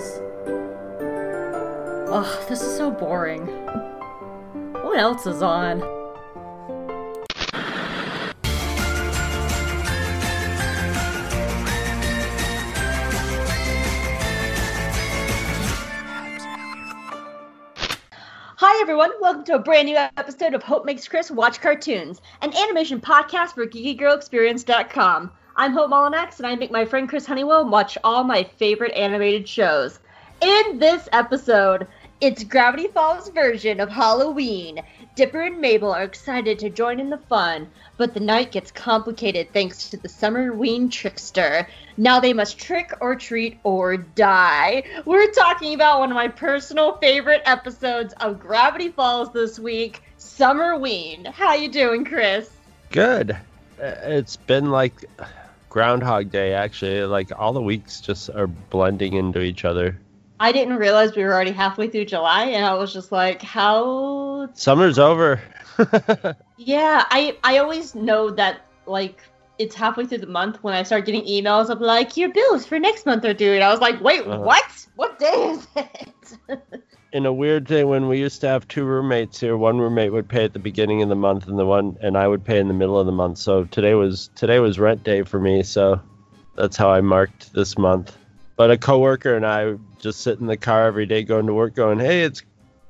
Chris. Ugh, this is so boring. What else is on? Hi everyone, welcome to a brand new episode of Hope Makes Chris Watch Cartoons, an animation podcast for GeekyGirlExperience.com. I'm Hope Molinax, and I make my friend Chris Honeywell watch all my favorite animated shows. In this episode, it's Gravity Falls version of Halloween. Dipper and Mabel are excited to join in the fun, but the night gets complicated thanks to the Summerween trickster. Now they must trick or treat or die. We're talking about one of my personal favorite episodes of Gravity Falls this week, Summerween. How you doing, Chris? Good. Uh, It's been like Groundhog Day, actually. Like all the weeks just are blending into each other. I didn't realize we were already halfway through July, and I was just like, how Summer's over. Yeah, I I always know that like it's halfway through the month when I start getting emails of like your bills for next month are due, and I was like, wait, Uh-huh. what? What day is it? In a weird thing, when we used to have two roommates here, one roommate would pay at the beginning of the month, and the one and I would pay in the middle of the month. So today was today was rent day for me. So that's how I marked this month. But a coworker and I just sit in the car every day going to work, going, "Hey, it's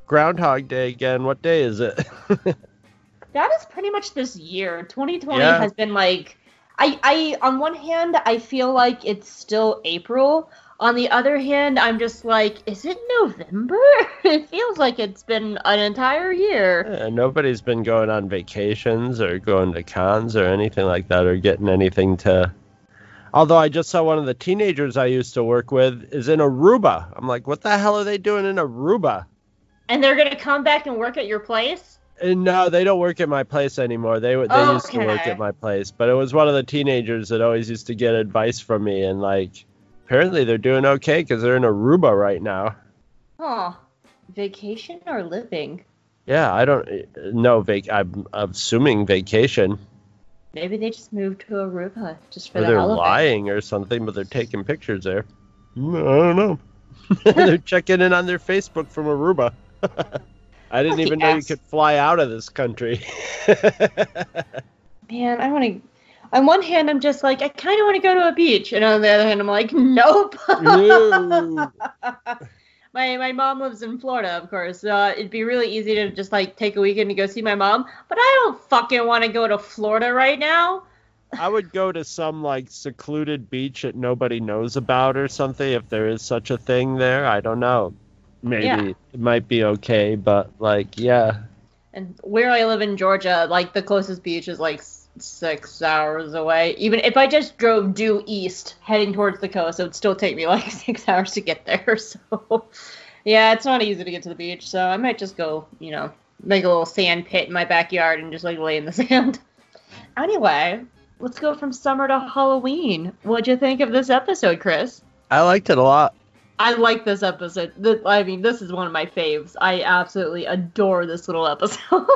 Groundhog Day again. What day is it?" that is pretty much this year. 2020 Yeah. has been like, I I on one hand I feel like it's still April. On the other hand, I'm just like, is it November? it feels like it's been an entire year. Uh, nobody's been going on vacations or going to cons or anything like that or getting anything to. Although I just saw one of the teenagers I used to work with is in Aruba. I'm like, what the hell are they doing in Aruba? And they're gonna come back and work at your place. And no, they don't work at my place anymore. They they used to work at my place, but it was one of the teenagers that always used to get advice from me, and like, apparently they're doing okay because they're in Aruba right now. Huh. Vacation or living? Yeah, I don't know. Vac- I'm assuming vacation. Maybe they just moved to Aruba just for or the they're lying or something, but they're taking pictures there. Mm, I don't know. they're checking in on their Facebook from Aruba. I didn't Lucky even know you could fly out of this country. Man, I want to. On one hand, I'm just like, I kind of want to go to a beach, and on the other hand, I'm like, nope. No. my my mom lives in Florida, of course. Uh, it'd be really easy to just like take a weekend to go see my mom, but I don't fucking want to go to Florida right now. I would go to some like secluded beach that nobody knows about or something if there is such a thing there. I don't know. Maybe Yeah. it might be okay, but like, yeah. And where I live in Georgia, like the closest beach is like six hours away. Even if I just drove due east, heading towards the coast, it would still take me like six hours to get there. So, yeah, it's not easy to get to the beach. So I might just go, you know, make a little sand pit in my backyard and just like lay in the sand. Anyway, let's go from summer to Halloween. What'd you think of this episode, Chris? I liked it a lot. I like this episode. I mean, this is one of my faves. I absolutely adore this little episode.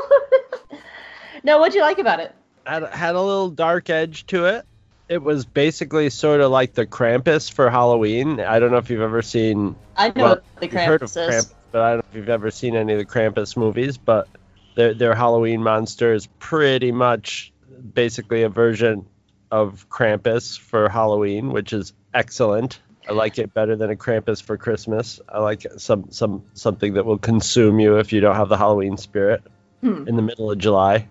now, what'd you like about it? Had had a little dark edge to it. It was basically sort of like the Krampus for Halloween. I don't know if you've ever seen I know Well, the you've heard of Krampus is. Krampus, but I don't know if you've ever seen any of the Krampus movies. But their their Halloween monster is pretty much basically a version of Krampus for Halloween, which is excellent. I like it better than a Krampus for Christmas. I like some some something that will consume you if you don't have the Halloween spirit Hmm. in the middle of July.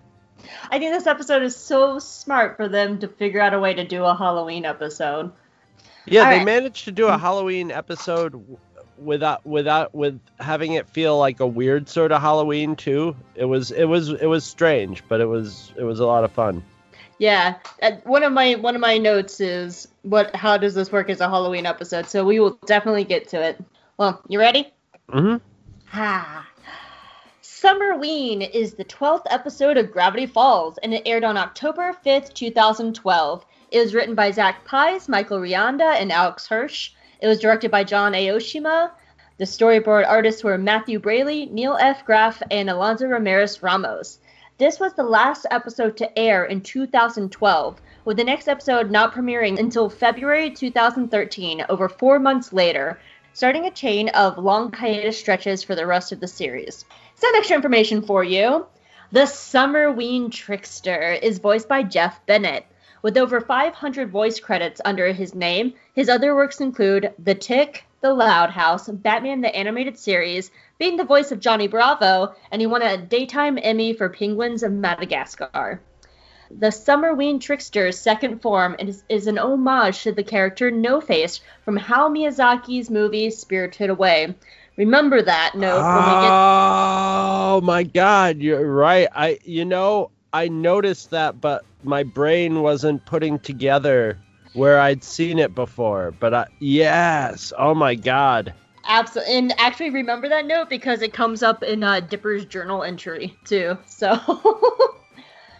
I think this episode is so smart for them to figure out a way to do a Halloween episode. Yeah, All they right. managed to do a Halloween episode without without with having it feel like a weird sort of Halloween too. It was it was it was strange, but it was it was a lot of fun. Yeah, uh, one of my one of my notes is what how does this work as a Halloween episode? So we will definitely get to it. Well, you ready? hmm Ah. Summerween is the 12th episode of Gravity Falls, and it aired on October 5th, 2012. It was written by Zach Paez, Michael Rianda, and Alex Hirsch. It was directed by John Aoshima. The storyboard artists were Matthew Braly, Neil F. Graff, and Alonso Ramirez Ramos. This was the last episode to air in 2012, with the next episode not premiering until February 2013, over four months later. starting a chain of long hiatus stretches for the rest of the series. Some extra information for you. The Summerween Trickster is voiced by Jeff Bennett. With over 500 voice credits under his name, his other works include The Tick, The Loud House, Batman the Animated Series, being the voice of Johnny Bravo, and he won a Daytime Emmy for Penguins of Madagascar. The Summerween Trickster's second form is, is an homage to the character No Face from Hayao Miyazaki's movie Spirited Away. Remember that note when we get Oh my God, you're right. I, you know, I noticed that, but my brain wasn't putting together where I'd seen it before. But I, yes, oh my God. Absolutely, and actually remember that note because it comes up in uh, Dipper's journal entry too. So,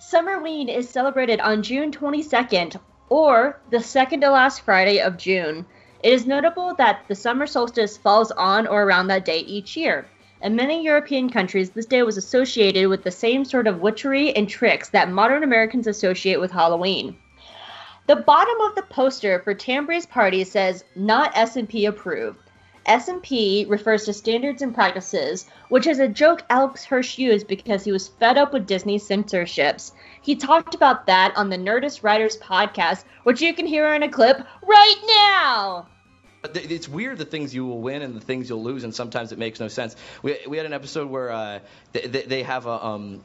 Summerween is celebrated on June 22nd, or the second to last Friday of June. It is notable that the summer solstice falls on or around that day each year. In many European countries, this day was associated with the same sort of witchery and tricks that modern Americans associate with Halloween. The bottom of the poster for Tambry's party says "Not S&P approved." S&P refers to standards and practices, which is a joke Alex Hirsch used because he was fed up with Disney censorships. He talked about that on the Nerdist Writers podcast, which you can hear in a clip right now. It's weird the things you will win and the things you'll lose, and sometimes it makes no sense. We, we had an episode where uh, they, they have a um,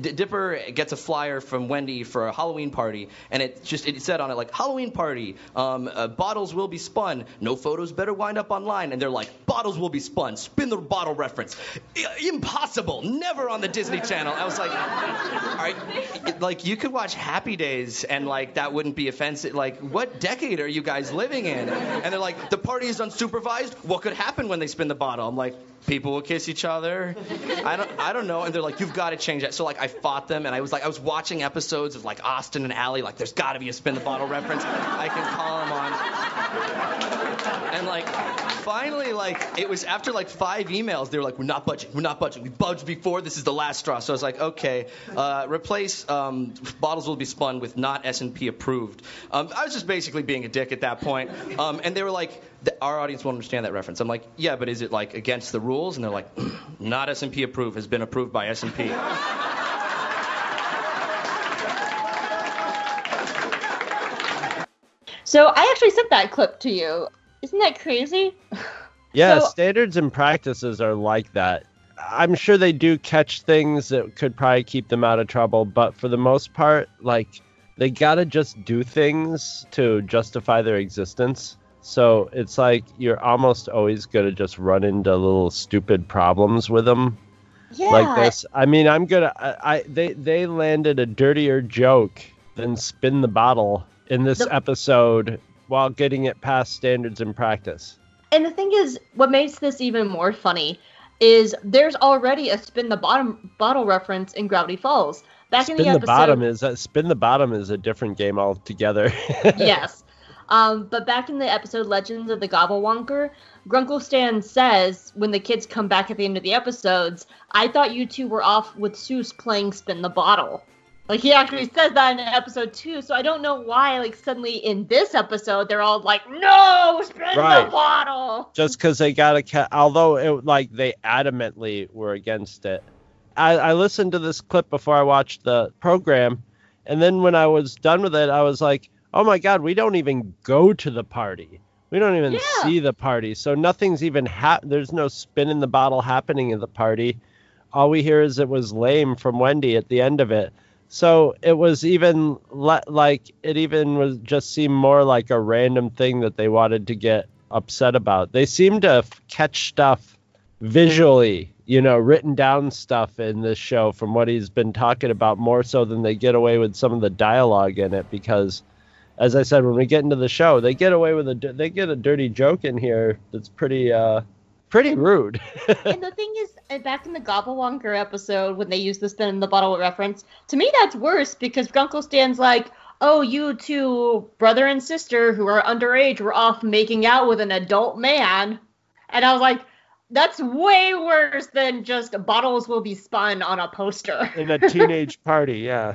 Dipper gets a flyer from Wendy for a Halloween party, and it just it said on it like Halloween party, um, uh, bottles will be spun, no photos better wind up online, and they're like bottles will be spun, spin the bottle reference, I- impossible, never on the Disney Channel. I was like, all right, like you could watch Happy Days and like that wouldn't be offensive. Like what decade are you guys living in? And they're like the party is unsupervised. What could happen when they spin the bottle? I'm like people will kiss each other. I don't I don't know. And they're like you've got to change that. So like I fought them and I was like I was watching episodes of like Austin and Ally. Like there's got to be a spin the bottle reference. I can call them on. And like finally like it was after like five emails they were like we're not budging we're not budging we budged before this is the last straw so i was like okay uh, replace um, bottles will be spun with not s&p approved um, i was just basically being a dick at that point um, and they were like "The- our audience won't understand that reference i'm like yeah but is it like against the rules and they're like not s&p approved has been approved by s&p So I actually sent that clip to you. Isn't that crazy? Yeah, So- standards and practices are like that. I'm sure they do catch things that could probably keep them out of trouble, but for the most part, like they gotta just do things to justify their existence. So it's like you're almost always gonna just run into little stupid problems with them Yeah. like this. I mean, I'm gonna. I, I they they landed a dirtier joke than spin the bottle in this The- episode while getting it past standards in practice. And the thing is, what makes this even more funny is there's already a spin the bottom bottle reference in Gravity Falls. Back in Spin the the, episode, bottom is uh, spin the bottom is a different game altogether. yes. Um, but back in the episode Legends of the Gobblewonker, Grunkle Stan says when the kids come back at the end of the episodes, I thought you two were off with Soos playing Spin the Bottle. Like he actually says that in episode two, so I don't know why like suddenly in this episode they're all like, No, spin Right. the bottle. Just because they got a cat, although it like they adamantly were against it. I, I listened to this clip before I watched the program, and then when I was done with it, I was like, "Oh my god, we don't even go to the party. We don't even Yeah. see the party. So nothing's even hap. There's no spin in the bottle happening at the party. All we hear is it was lame from Wendy at the end of it. So it was even le- like it even was just seemed more like a random thing that they wanted to get upset about. They seem to f- catch stuff visually, you know, written down stuff in this show from what he's been talking about more so than they get away with some of the dialogue in it because as I said when we get into the show, they get away with a they get a dirty joke in here that's pretty uh pretty rude. and the thing is, uh, back in the Gobblewonker episode, when they use the spin in the bottle reference, to me that's worse because Grunkle Stan's like, oh, you two brother and sister who are underage were off making out with an adult man. And I was like, that's way worse than just bottles will be spun on a poster. in a teenage party, yeah.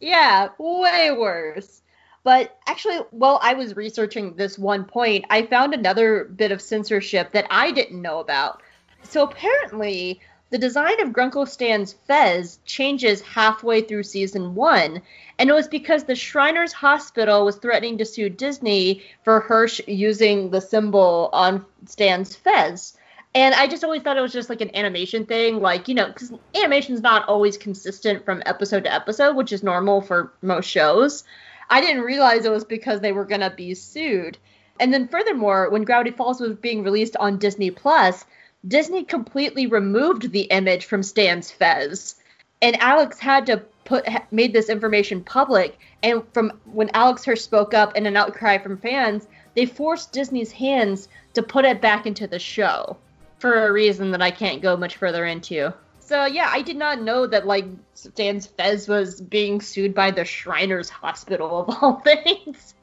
yeah, way worse. But actually, while I was researching this one point, I found another bit of censorship that I didn't know about. So apparently, the design of Grunkle Stan's fez changes halfway through season one, and it was because the Shriners Hospital was threatening to sue Disney for Hirsch using the symbol on Stan's fez. And I just always thought it was just like an animation thing, like, you know, because animation's not always consistent from episode to episode, which is normal for most shows. I didn't realize it was because they were going to be sued. And then furthermore, when Gravity Falls was being released on Disney Plus, Disney completely removed the image from Stan's Fez. And Alex had to put made this information public and from when Alex Hirsch spoke up in an outcry from fans, they forced Disney's hands to put it back into the show for a reason that I can't go much further into. So yeah, I did not know that like Stan's Fez was being sued by the Shriners Hospital of all things.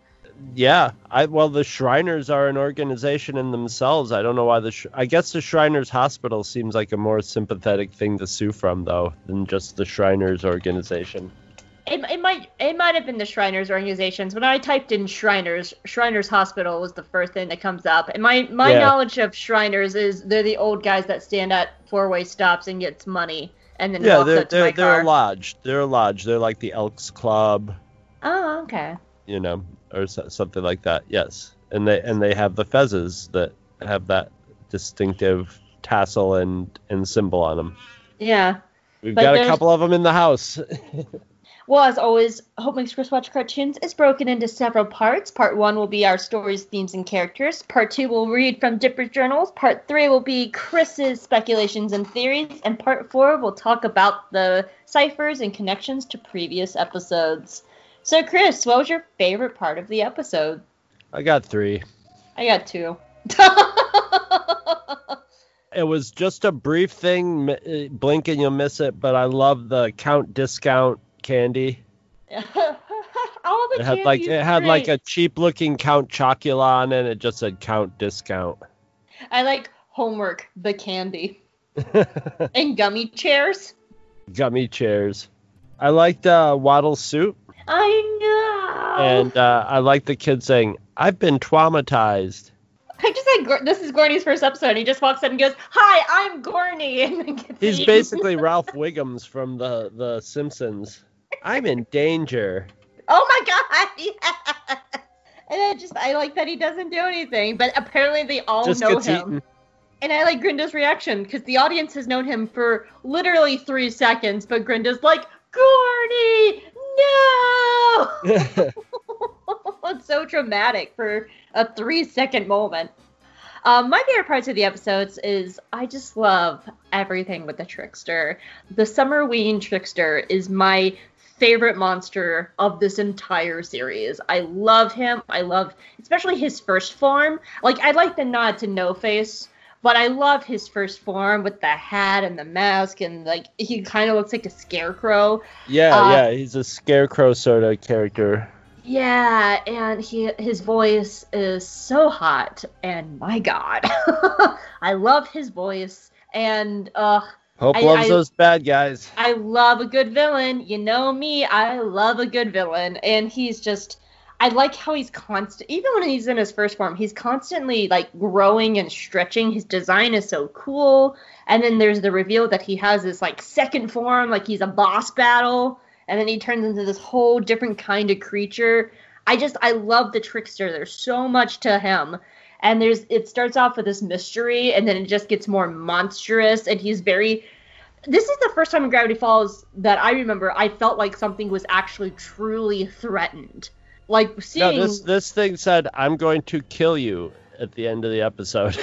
Yeah, I well the Shriners are an organization in themselves. I don't know why the I guess the Shriners Hospital seems like a more sympathetic thing to sue from though than just the Shriners organization. It, it might it might have been the Shriners organizations. When I typed in Shriners, Shriners Hospital was the first thing that comes up. And my my yeah. knowledge of Shriners is they're the old guys that stand at four way stops and gets money and then yeah, they're they're, they're a lodge. They're a lodge. They're like the Elks Club. Oh, okay. You know, or something like that. Yes, and they and they have the fezzes that have that distinctive tassel and and symbol on them. Yeah. We've got a couple of them in the house. Well, as always, Hope Makes Chris Watch Cartoons is broken into several parts. Part one will be our stories, themes, and characters. Part two will read from Dipper's journals. Part three will be Chris's speculations and theories. And part four will talk about the ciphers and connections to previous episodes. So, Chris, what was your favorite part of the episode? I got three. I got two. it was just a brief thing. Eh, blink and you'll miss it, but I love the count discount candy. All the it had like it had like a cheap looking Count Chocula on it. It just said Count Discount. I like homework the candy and gummy chairs. Gummy chairs. I liked uh, Waddle suit. I know. And uh, I like the kid saying, "I've been traumatized." I just like this is Gorney's first episode. And He just walks in and goes, "Hi, I'm Gorney," and he's basically Ralph Wiggums from the the Simpsons. I'm in danger. Oh my god! Yeah. And I just I like that he doesn't do anything, but apparently they all just know him. Eaten. And I like Grenda's reaction because the audience has known him for literally three seconds, but Grenda's like, Gorney, no! it's so dramatic for a three second moment. Um, my favorite parts of the episodes is I just love everything with the trickster. The Summerween trickster is my favorite monster of this entire series. I love him. I love especially his first form. Like I like the nod to No Face, but I love his first form with the hat and the mask and like he kind of looks like a scarecrow. Yeah, uh, yeah, he's a scarecrow sort of character. Yeah, and he his voice is so hot and my god. I love his voice and uh Hope I, loves I, those bad guys. I love a good villain. You know me, I love a good villain. And he's just I like how he's constant even when he's in his first form, he's constantly like growing and stretching. His design is so cool. And then there's the reveal that he has this like second form, like he's a boss battle, and then he turns into this whole different kind of creature. I just I love the trickster. There's so much to him and there's it starts off with this mystery and then it just gets more monstrous and he's very this is the first time in Gravity Falls that I remember I felt like something was actually truly threatened. Like seeing no, this this thing said I'm going to kill you at the end of the episode.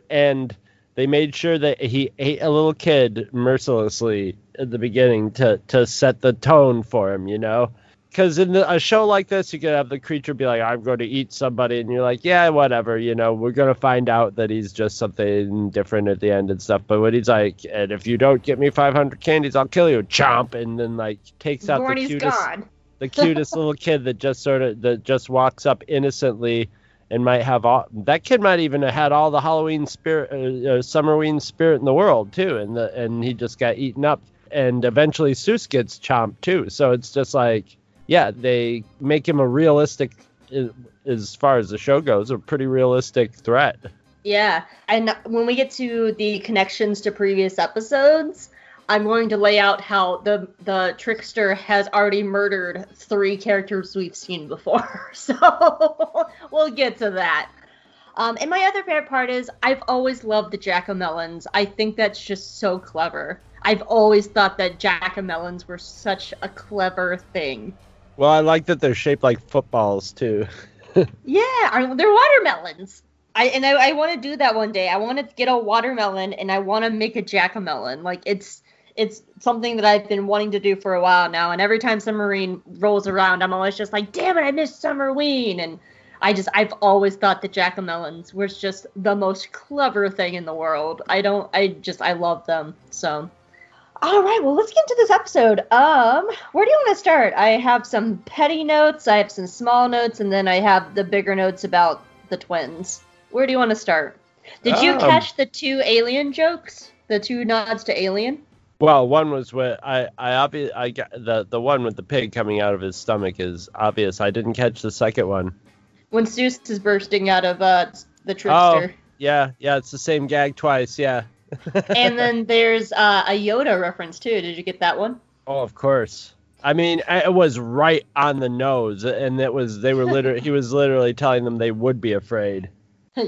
and they made sure that he ate a little kid mercilessly at the beginning to to set the tone for him, you know because in the, a show like this, you could have the creature be like, "I'm going to eat somebody," and you're like, "Yeah, whatever." You know, we're gonna find out that he's just something different at the end and stuff. But when he's like, "And if you don't get me 500 candies, I'll kill you," chomp, and then like takes out the cutest, the cutest little kid that just sort of that just walks up innocently and might have all that kid might even have had all the Halloween spirit, uh, uh, Summerween spirit in the world too, and the and he just got eaten up. And eventually, Soos gets chomped too. So it's just like yeah, they make him a realistic, as far as the show goes, a pretty realistic threat. Yeah, and when we get to the connections to previous episodes, I'm going to lay out how the the trickster has already murdered three characters we've seen before. So we'll get to that. Um, and my other favorite part is I've always loved the Jack-o'-melons. I think that's just so clever. I've always thought that Jack-o'-melons were such a clever thing. Well, I like that they're shaped like footballs too. Yeah, they're watermelons. I and I, I want to do that one day. I want to get a watermelon and I want to make a jackamelon. Like it's it's something that I've been wanting to do for a while now. And every time Summerween rolls around, I'm always just like, damn it, I missed Summerween. And I just I've always thought that jackamelons was just the most clever thing in the world. I don't I just I love them. So all right, well, let's get into this episode. Um, where do you want to start? I have some petty notes, I have some small notes, and then I have the bigger notes about the twins. Where do you want to start? Did you Um, catch the two alien jokes? The two nods to alien? Well, one was what I I obvious I got the the one with the pig coming out of his stomach is obvious. I didn't catch the second one. When Soos is bursting out of uh the Oh, yeah, yeah, it's the same gag twice. Yeah. And then there's uh, a Yoda reference too. Did you get that one? Oh, of course. I mean, it was right on the nose, and it was they were literally he was literally telling them they would be afraid.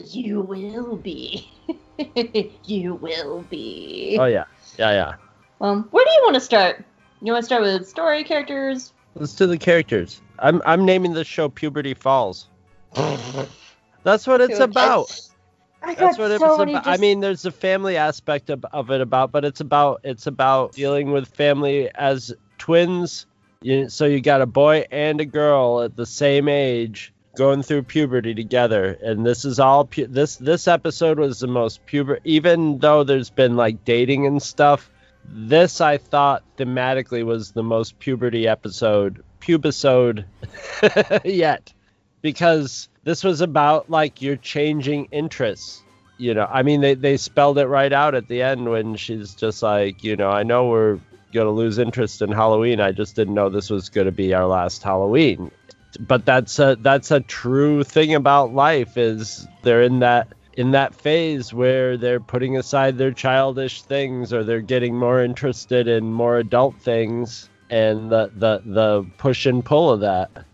You will be. you will be. Oh yeah, yeah, yeah. Um, where do you want to start? You want to start with story characters? Let's do the characters. I'm I'm naming this show Puberty Falls. That's what it's Dude, I-. I got That's what it's so about. many I just- mean, there's a family aspect of, of it about, but it's about it's about dealing with family as twins. You, so you got a boy and a girl at the same age going through puberty together, and this is all pu- this this episode was the most puber. Even though there's been like dating and stuff, this I thought thematically was the most puberty episode pubisode yet because this was about like your changing interests you know? I mean they, they spelled it right out at the end when she's just like you know i know we're gonna lose interest in halloween i just didn't know this was gonna be our last halloween. But that's a that's a true thing about life is they're in that in that phase where they're putting aside their childish things or they're getting more interested in more adult things and the the, the push and pull of that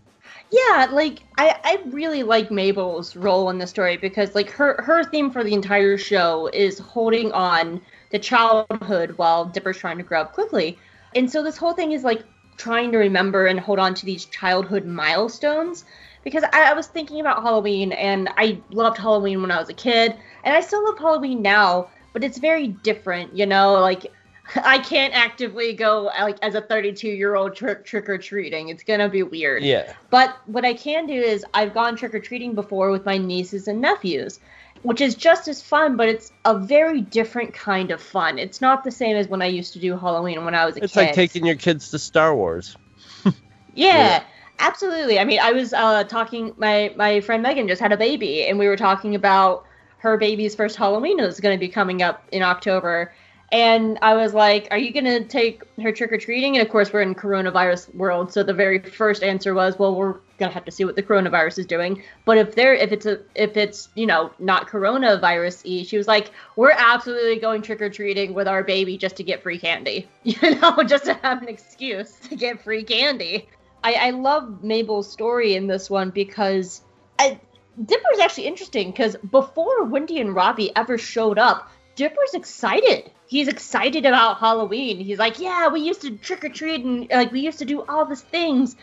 yeah, like I, I really like Mabel's role in the story because like her her theme for the entire show is holding on to childhood while Dipper's trying to grow up quickly. And so this whole thing is like trying to remember and hold on to these childhood milestones because I, I was thinking about Halloween and I loved Halloween when I was a kid and I still love Halloween now, but it's very different, you know, like I can't actively go like as a 32 year old trick trick or treating. It's gonna be weird. yeah But what I can do is I've gone trick or treating before with my nieces and nephews, which is just as fun, but it's a very different kind of fun. It's not the same as when I used to do Halloween when I was a it's kid. It's like taking your kids to star wars Yeah, Yeah. absolutely. I mean, I was uh, talking. My my friend Megan just had a baby, and we were talking about her baby's first Halloween is going to be coming up in October. And I was like, "Are you going to take her trick or treating?" And of course, we're in coronavirus world, so the very first answer was, "Well, we're gonna have to see what the coronavirus is doing." But if they're if it's a if it's you know not coronavirus y, she was like, "We're absolutely going trick or treating with our baby just to get free candy, you know, just to have an excuse to get free candy." I, I love Mabel's story in this one because I, Dipper's actually interesting because before Wendy and Robbie ever showed up, Dipper's excited. He's excited about Halloween. He's like, yeah, we used to trick or treat and like we used to do all these things.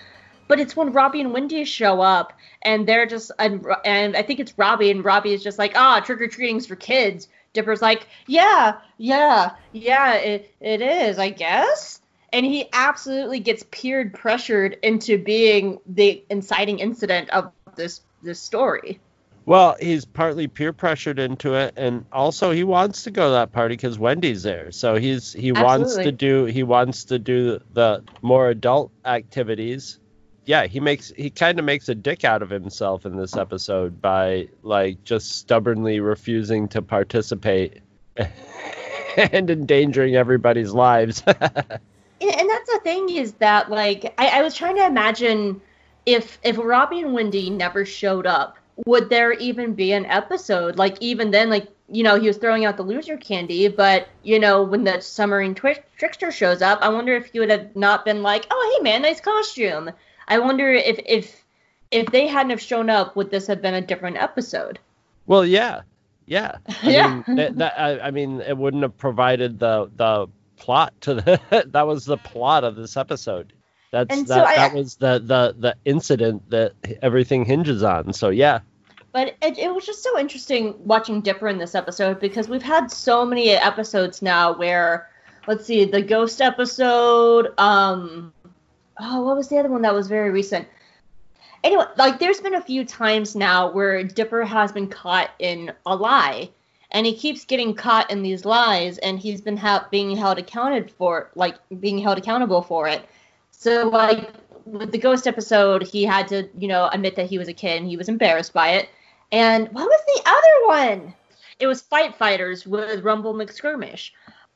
But it's when Robbie and Wendy show up and they're just and, and I think it's Robbie and Robbie is just like, ah, trick or treating's for kids. Dipper's like, yeah, yeah, yeah, it, it is, I guess and he absolutely gets peered pressured into being the inciting incident of this this story. Well he's partly peer pressured into it and also he wants to go to that party because wendy's there. So he's he wants to do he wants to do the more adult activities. Yeah he makes he kind of makes a dick out of himself in this episode by like just stubbornly refusing to participate and endangering everybody's lives. And, and that's the thing is that like I, I was trying to imagine if if Robbie and Wendy never showed up, would there even be an episode? Like even then, like you know, he was throwing out the loser candy, but you know, when the Summerween twi- trickster shows up, I wonder if he would have not been like, "Oh, hey man, nice costume." I wonder if if if they hadn't have shown up, would this have been a different episode? Well, yeah, yeah. I Yeah. Mean, that, that, I, I mean, it wouldn't have provided the the plot to the. that was the plot of this episode. That's And so. I- that was the the the incident that everything hinges on. So yeah. But it, it was just so interesting watching Dipper in this episode because we've had so many episodes now where, let's see, the ghost episode. Um, oh, what was the other one that was very recent? Anyway, like there's been a few times now where Dipper has been caught in a lie, and he keeps getting caught in these lies, and he's been ha- being held accounted for, like being held accountable for it. So like with the ghost episode, he had to, you know, admit that he was a kid and he was embarrassed by it. And what was the other one? It was Fight Fighters with Rumble McSkirmish.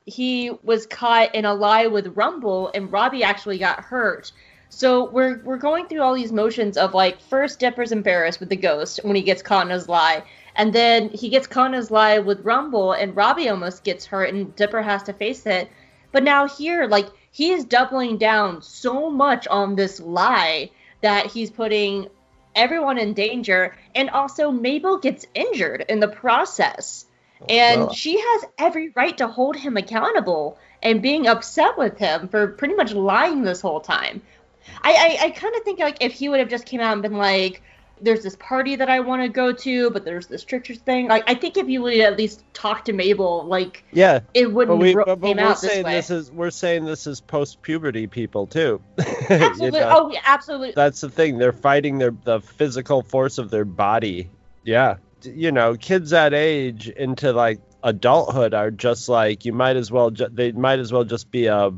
He was caught in a lie with Rumble, and Robbie actually got hurt. So we're we're going through all these motions of like first Dipper's embarrassed with the ghost when he gets caught in his lie, and then he gets caught in his lie with Rumble, and Robbie almost gets hurt, and Dipper has to face it. But now here, like he is doubling down so much on this lie that he's putting everyone in danger, and also Mabel gets injured in the process. Oh, and Well- she has every right to hold him accountable and being upset with him for pretty much lying this whole time. I, I, I kind of think like if he would have just came out and been like, "There's this party that I want to go to, but there's this trickster thing." Like I think if you would at least talk to Mabel, like Yeah. it wouldn't we ro- but, but we're out this saying way. this is we're saying this is post puberty people too. You absolutely. know? Oh, yeah, absolutely. that's the thing they're fighting their the physical force of their body yeah you know kids that age into like adulthood are just like you might as well ju- they might as well just be a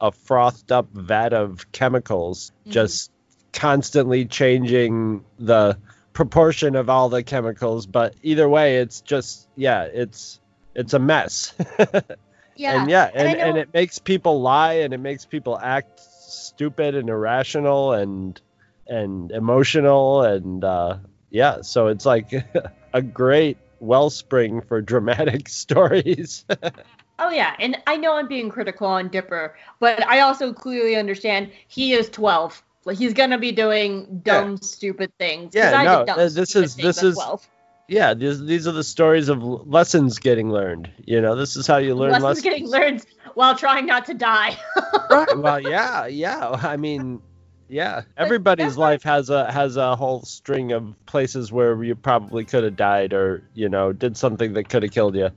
a frothed up vat of chemicals Mhm. just constantly changing the proportion of all the chemicals but either way it's just yeah it's it's a mess yeah. and yeah And and, and it makes people lie and it makes people act stupid and irrational and and emotional and uh yeah so it's like a great wellspring for dramatic stories Oh yeah, and I know I'm being critical on Dipper, but I also clearly understand he is 12. Like he's gonna be doing dumb, stupid things. Yeah, I no, dumb, this is- this is- 12. yeah these, these are the stories of lessons getting learned you know this is how you learn lessons lessons getting learned while trying not to die. right well yeah yeah i mean yeah everybody's life has a has a whole string of places where you probably could have died or you know did something that could have killed you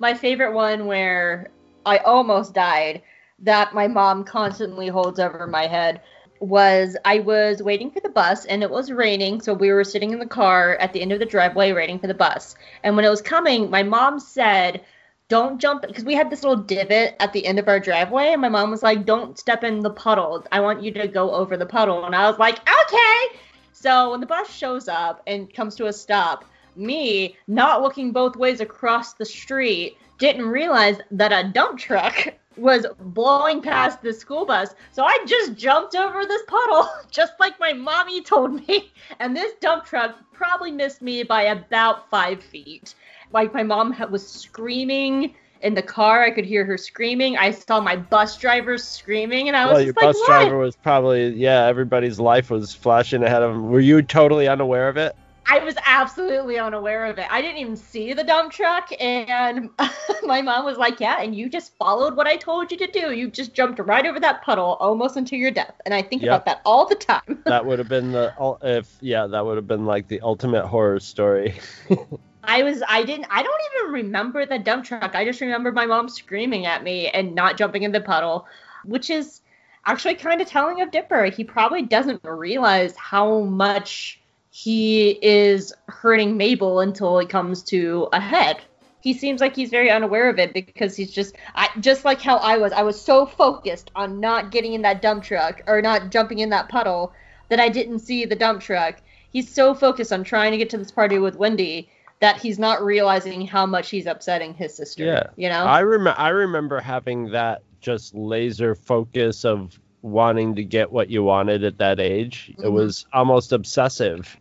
my favorite one where I almost died that my mom constantly holds over my head was I was waiting for the bus and it was raining, so we were sitting in the car at the end of the driveway waiting for the bus. And when it was coming, my mom said, Don't jump because we had this little divot at the end of our driveway, and my mom was like, Don't step in the puddle. I want you to go over the puddle. And I was like, Okay. So when the bus shows up and comes to a stop, me not looking both ways across the street didn't realize that a dump truck was blowing past the school bus. So I just jumped over this puddle, just like my mommy told me. And this dump truck probably missed me by about five feet. Like my mom was screaming in the car. I could hear her screaming. I saw my bus driver screaming, and I was well, your like, bus "What?" driver was probably yeah. Everybody's life was flashing ahead of him. Were you totally unaware of it? I was absolutely unaware of it. I didn't even see the dump truck, and my mom was like, "Yeah, and you just followed what I told you to do. You just jumped right over that puddle, almost into your death." And I think Yep. about that all the time. That would have been the if yeah, that would have been like the ultimate horror story. I was, I didn't, I don't even remember the dump truck. I just remember my mom screaming at me and not jumping in the puddle, which is actually kind of telling of Dipper. He probably doesn't realize how much he is hurting Mabel until it comes to a head. He seems like he's very unaware of it because he's just, I, just like how I was. I was so focused on not getting in that dump truck or not jumping in that puddle that I didn't see the dump truck. He's so focused on trying to get to this party with Wendy that he's not realizing how much he's upsetting his sister. Yeah. You know? I remember I remember having that just laser focus of wanting to get what you wanted at that age. It Mhm. was almost obsessive.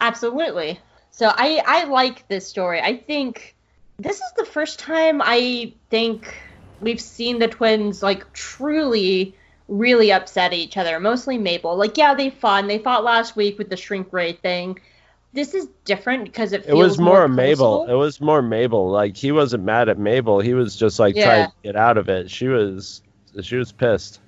Absolutely. So I I like this story. I think this is the first time I think we've seen the twins like truly really upset each other. Mostly Mabel. Like yeah, they fought. and They fought last week with the shrink ray thing. This is different because it It was more Mabel. It was more Mabel. Like he wasn't mad at Mabel. He was just like Yeah. trying to get out of it. She was she was pissed.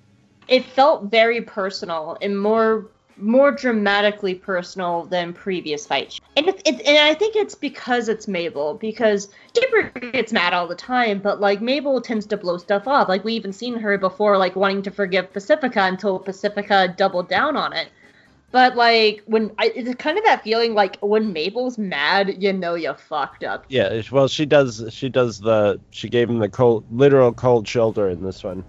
it felt very personal and more more dramatically personal than previous fights. And it, it, and I think it's because it's Mabel because Dipper gets mad all the time, but like Mabel tends to blow stuff off. Like we even seen her before like wanting to forgive Pacifica until Pacifica doubled down on it. But like when I, it's kind of that feeling like when Mabel's mad, you know you fucked up. Yeah, well she does she does the she gave him the cold literal cold shoulder in this one.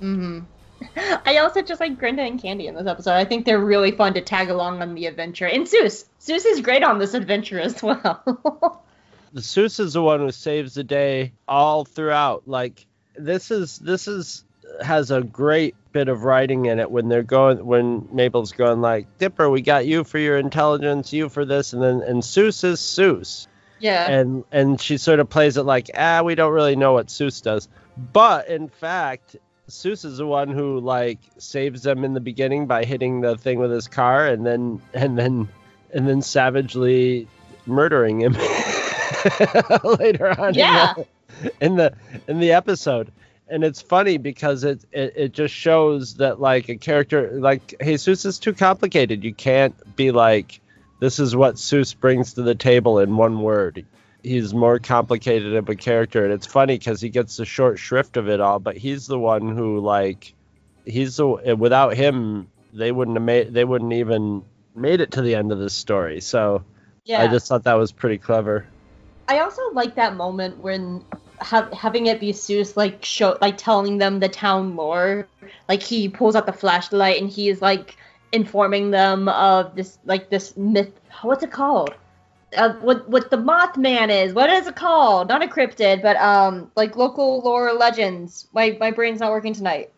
hmm I also just like Grenda and Candy in this episode. I think they're really fun to tag along on the adventure. And Soos. Soos is great on this adventure as well. the Soos is the one who saves the day all throughout. Like this is this is has a great bit of writing in it when they're going when Mabel's going like Dipper, we got you for your intelligence, you for this, and then and Soos is Soos, yeah. and and she sort of plays it like ah we don't really know what Soos does, but in fact. Soos is the one who like saves them in the beginning by hitting the thing with his car and then and then and then savagely murdering him later on in Yeah. the- in the in the episode. And it's funny because it, it it just shows that like a character like Jesus is too complicated. You can't be like this is what Soos brings to the table in one word he's more complicated of a character and it's funny because he gets the short shrift of it all but he's the one who like he's the without him they wouldn't have made they wouldn't even made it to the end of this story so yeah. i just thought that was pretty clever I also like that moment when ha- having it be Soos like show like telling them the town lore. Like he pulls out the flashlight and he is like informing them of this like this myth. What's it called? Uh, what what the Mothman is? What is it called? Not a cryptid, but um like local lore legends. My my brain's not working tonight.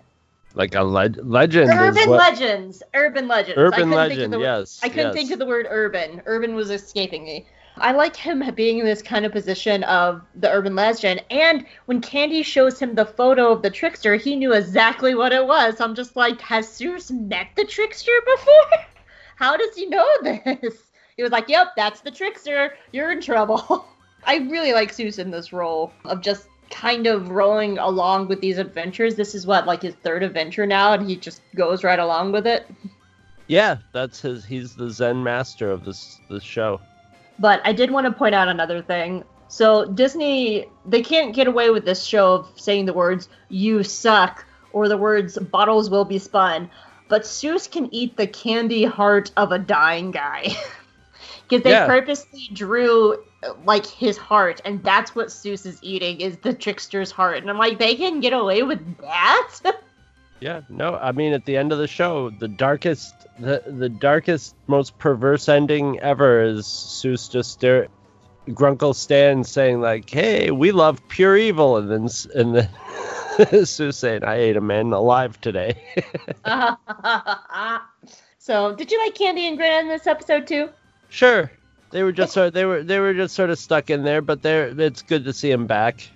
like a leg- legend is Urban what, legends. Urban legends. I urban couldn't think of legend the- yes I couldn't yes. think of the word urban. Urban was escaping me. I like him being in this kind of position of the urban legend. And when Candy shows him the photo of the trickster, he knew exactly what it was. I'm just like, has Soos met the trickster before? How does he know this? He was like, yep, that's the trickster. You're in trouble. I really like Soos in this role of just kind of rolling along with these adventures. This is what, like his third adventure now, and he just goes right along with it. yeah that's his he's the zen master of this this show But I did want to point out another thing. So Disney, they can't get away with this show of saying the words "you suck" or the words "bottles will be spun," but Soos can eat the candy heart of a dying guy because they Yeah. purposely drew like his heart, and that's what Soos is eating is the trickster's heart. And I'm like, they can get away with that? Yeah, no, I mean at the end of the show, the darkest, the the darkest, most perverse ending ever is Soos just stare, Grunkle Stan saying like, "Hey, we love pure evil," and then and then Soos saying, "I ate a man alive today." so, did you like Candy and Grin in this episode too? Sure, they were just sort, they were they were just sort of stuck in there, but they're it's good to see them back.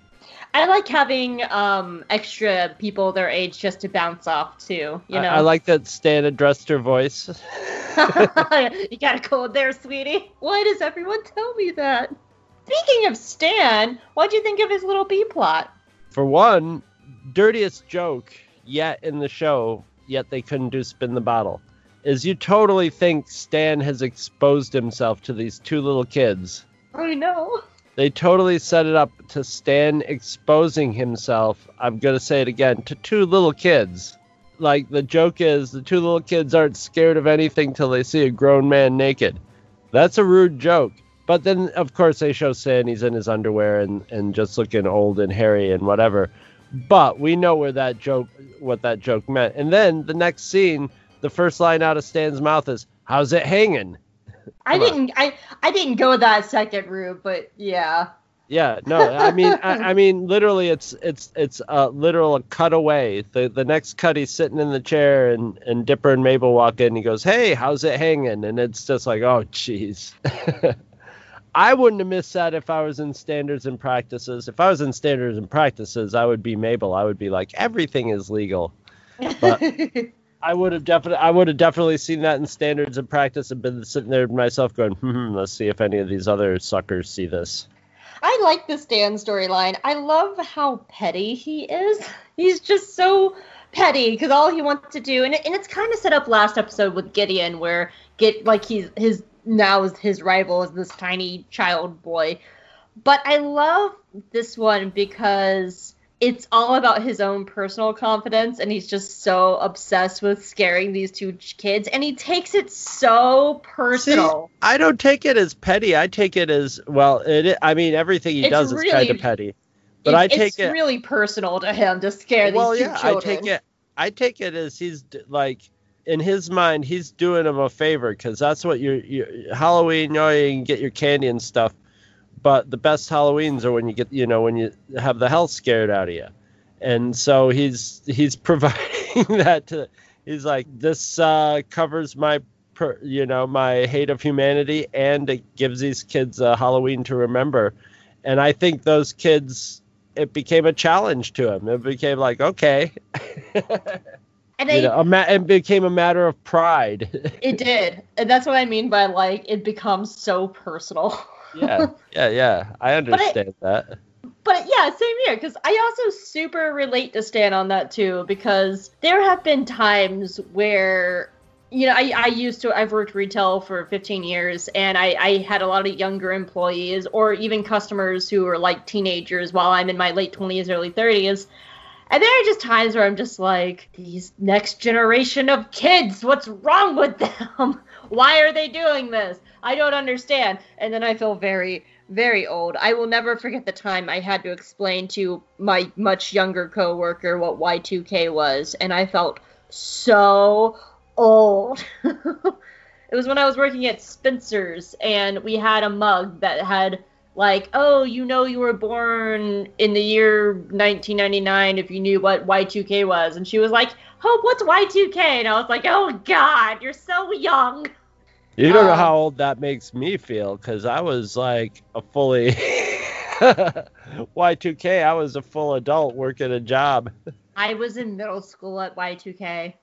I like having um extra people their age just to bounce off too. You I- know, I, like that Stan addressed her voice. you got a cold there, sweetie. Why does everyone tell me that? Speaking of Stan, what'd you think of his little B plot? For one, dirtiest joke yet in the show, yet they couldn't do spin the bottle, is you totally think Stan has exposed himself to these two little kids. I know. They totally set it up to Stan exposing himself, I'm going to say it again, to two little kids. Like, the joke is the two little kids aren't scared of anything till they see a grown man naked. That's a rude joke. But then, of course, they show Stan, he's in his underwear and, and just looking old and hairy and whatever. But we know where that joke, what that joke meant. And then the next scene, the first line out of Stan's mouth is, "How's it hanging?" I didn't. I I didn't go that second route, but yeah. Yeah, no, I mean, I, I, mean, literally, it's it's it's a literal cutaway. The the next cut, he's sitting in the chair, and and Dipper and Mabel walk in. And he goes, "Hey, how's it hanging?" And it's just like, oh, jeez. I wouldn't have missed that if I was in standards and practices. If I was in standards and practices, I would be Mabel. I would be like, everything is legal. But I would have definitely, I would have definitely seen that in standards and practice and been sitting there myself going, hmm, let's see if any of these other suckers see this. I like this Stan storyline. I love how petty he is. He's just so petty because all he wants to do, and, it, and it's kind of set up last episode with Gideon, where get like he's his now is his rival is this tiny child boy. But I love this one because it's all about his own personal confidence and he's just so obsessed with scaring these two kids and he takes it so personal. See, i don't take it as petty. I take it as well it i mean everything he it's does really, is kind of petty. But it, i take it's it really personal to him to scare well, these two yeah, children. i take it i take it as he's like in his mind he's doing him a favor because that's what you're, you're halloween you, know, you can get your candy and stuff but the best Halloweens are when you get you know when you have the hell scared out of you, and so he's he's providing that to. He's like this uh, covers my per, you know my hate of humanity and it gives these kids a Halloween to remember, and I think those kids it became a challenge to him. It became like okay. And you know, ma- it became a matter of pride. it did, and that's what I mean by like it becomes so personal yeah, yeah, yeah. I understand it, that. But yeah, same here because I also super relate to Stan on that too because there have been times where you know, I, I used to, I've worked retail for 15 years and I, I had a lot of younger employees or even customers who were like teenagers while I'm in my late 20s, early 30s. And there are just times where I'm just like, these next generation of kids, what's wrong with them? Why are they doing this? I don't understand. And then I feel very, very old. I will never forget the time I had to explain to my much younger coworker what Y2K was, and I felt so old. it was when I was working at Spencer's, and we had a mug that had like, oh, you know, you were born in the year 1999 if you knew what Y2K was. And she was like, Hope, what's Y2K? And I was like, oh, God, you're so young. You don't um, know how old that makes me feel because I was like a fully Y2K. I was a full adult working a job. I was in middle school at Y2K.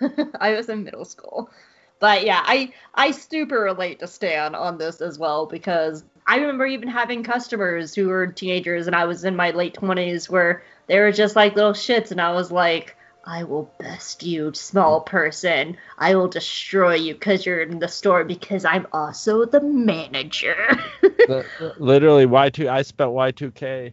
I was in middle school. But yeah, I I super relate to Stan on this as well because I remember even having customers who were teenagers and I was in my late 20s where they were just like little shits and I was like I will best you, small person. I will destroy you because you're in the store because I'm also the manager. Literally, Y2. I spent Y2K.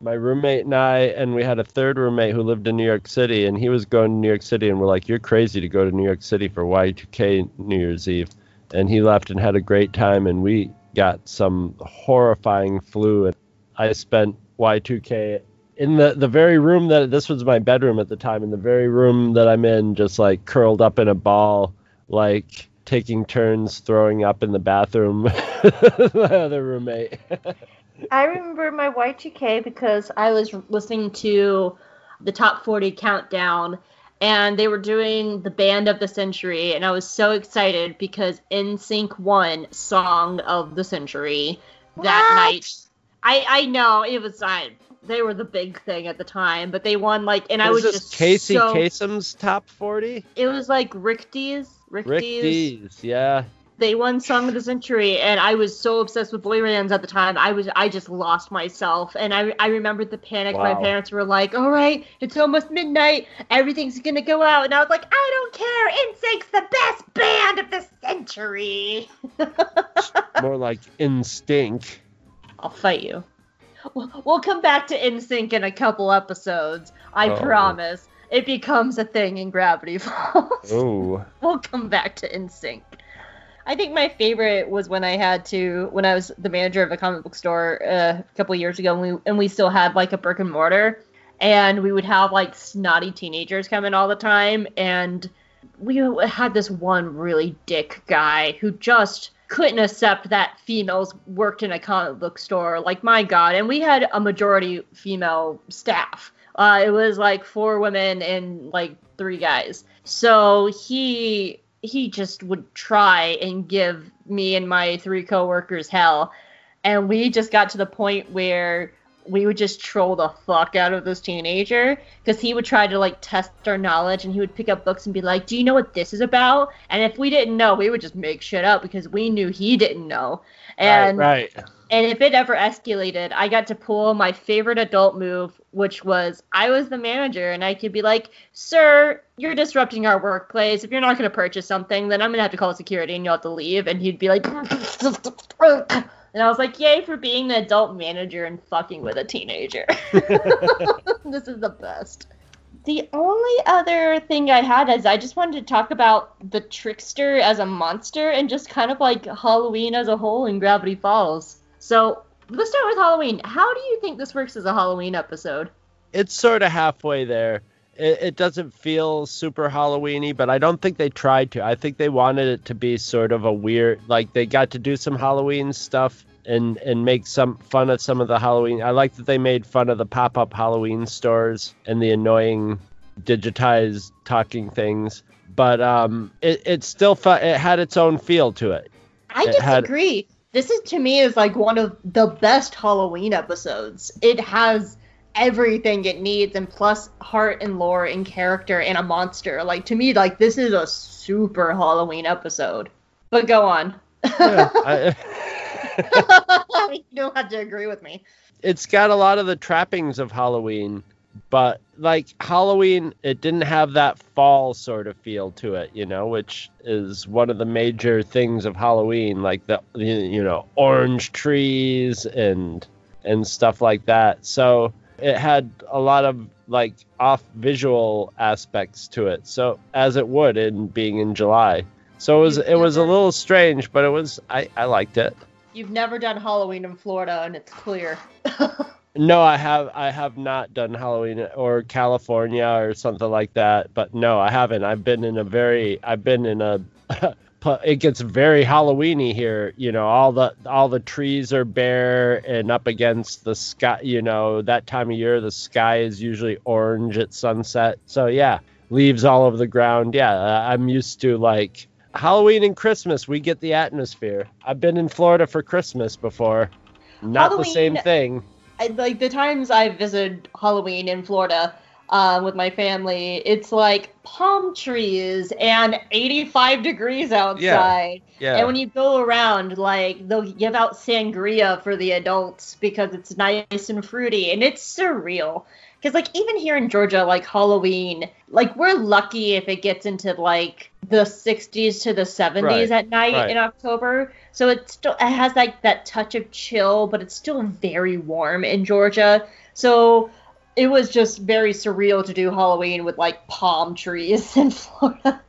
My roommate and I, and we had a third roommate who lived in New York City, and he was going to New York City, and we're like, "You're crazy to go to New York City for Y2K New Year's Eve," and he left and had a great time, and we got some horrifying flu, and I spent Y2K in the the very room that this was my bedroom at the time in the very room that i'm in just like curled up in a ball like taking turns throwing up in the bathroom my other roommate i remember my y2k because i was listening to the top 40 countdown and they were doing the band of the century and i was so excited because NSYNC won song of the century that what? night I, I know it was uh, they were the big thing at the time, but they won like, and was I was just Casey so, Kasem's top forty. It was like Rick Dees, Rick, Rick Dees, yeah. They won Song of the Century, and I was so obsessed with boy bands at the time. I was, I just lost myself, and I, I remembered the panic. Wow. My parents were like, "All right, it's almost midnight. Everything's gonna go out," and I was like, "I don't care. NSYNC's the best band of the century." More like Instinct. I'll fight you. We'll come back to NSYNC in a couple episodes. I oh. promise. It becomes a thing in Gravity Falls. Oh. we'll come back to NSYNC. I think my favorite was when I had to when I was the manager of a comic book store uh, a couple years ago, and we and we still had like a brick and mortar, and we would have like snotty teenagers come in all the time, and we had this one really dick guy who just couldn't accept that females worked in a comic book store. Like my God, and we had a majority female staff. Uh, it was like four women and like three guys. So he he just would try and give me and my three coworkers hell, and we just got to the point where we would just troll the fuck out of this teenager because he would try to like test our knowledge and he would pick up books and be like, "Do you know what this is about?" And if we didn't know, we would just make shit up because we knew he didn't know. And right, right. And if it ever escalated, I got to pull my favorite adult move, which was I was the manager and I could be like, "Sir, you're disrupting our workplace. If you're not going to purchase something, then I'm going to have to call security and you'll have to leave." And he'd be like And I was like, yay for being the adult manager and fucking with a teenager. this is the best. The only other thing I had is I just wanted to talk about the trickster as a monster and just kind of like Halloween as a whole in Gravity Falls. So let's start with Halloween. How do you think this works as a Halloween episode? It's sort of halfway there. It, it doesn't feel super Halloweeny, but I don't think they tried to. I think they wanted it to be sort of a weird, like they got to do some Halloween stuff and and make some fun of some of the Halloween. I like that they made fun of the pop up Halloween stores and the annoying digitized talking things. But um, it it still felt it had its own feel to it. I it disagree. Had, this is to me is like one of the best Halloween episodes. It has everything it needs and plus heart and lore and character and a monster. Like to me, like this is a super Halloween episode. But go on. yeah, I, you don't have to agree with me. It's got a lot of the trappings of Halloween, but like Halloween, it didn't have that fall sort of feel to it, you know, which is one of the major things of Halloween, like the you know orange trees and and stuff like that. So it had a lot of like off visual aspects to it. So as it would in being in July. So it was it was a little strange, but it was I I liked it. You've never done Halloween in Florida, and it's clear. no, I have. I have not done Halloween or California or something like that. But no, I haven't. I've been in a very. I've been in a. it gets very Halloweeny here. You know, all the all the trees are bare and up against the sky. You know, that time of year the sky is usually orange at sunset. So yeah, leaves all over the ground. Yeah, I'm used to like Halloween and Christmas, we get the atmosphere. I've been in Florida for Christmas before. Not Halloween, the same thing. I, like the times I visited Halloween in Florida uh, with my family, it's like palm trees and 85 degrees outside. Yeah, yeah. And when you go around, like they'll give out sangria for the adults because it's nice and fruity, and it's surreal because like even here in Georgia, like Halloween, like we're lucky if it gets into like the 60s to the 70s right, at night right. in October. So it still it has like that touch of chill, but it's still very warm in Georgia. So it was just very surreal to do Halloween with like palm trees in Florida.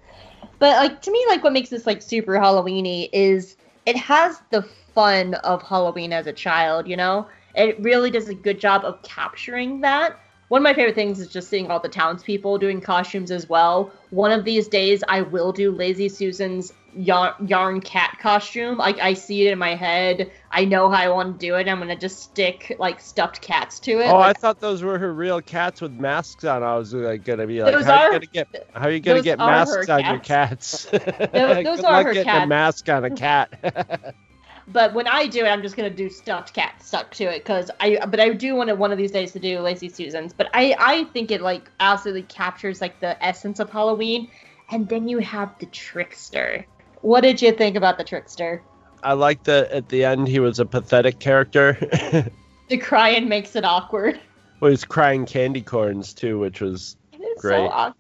But like to me, like what makes this like super Halloweeny is it has the fun of Halloween as a child. You know, it really does a good job of capturing that one of my favorite things is just seeing all the townspeople doing costumes as well. One of these days, I will do Lazy Susan's yarn, yarn cat costume. Like I see it in my head. I know how I want to do it. I'm gonna just stick like stuffed cats to it. Oh, like, I thought those were her real cats with masks on. I was like gonna be like, how are, you gonna get how are you gonna get masks on your cats? those, those are her getting cats. a mask on a cat. But when I do it, I'm just gonna do stuffed cat stuck to it because I. But I do want to one of these days to do Lazy Susans. But I I think it like absolutely captures like the essence of Halloween. And then you have the trickster. What did you think about the trickster? I like that at the end he was a pathetic character. the crying makes it awkward. Well, he's crying candy corns too, which was great. So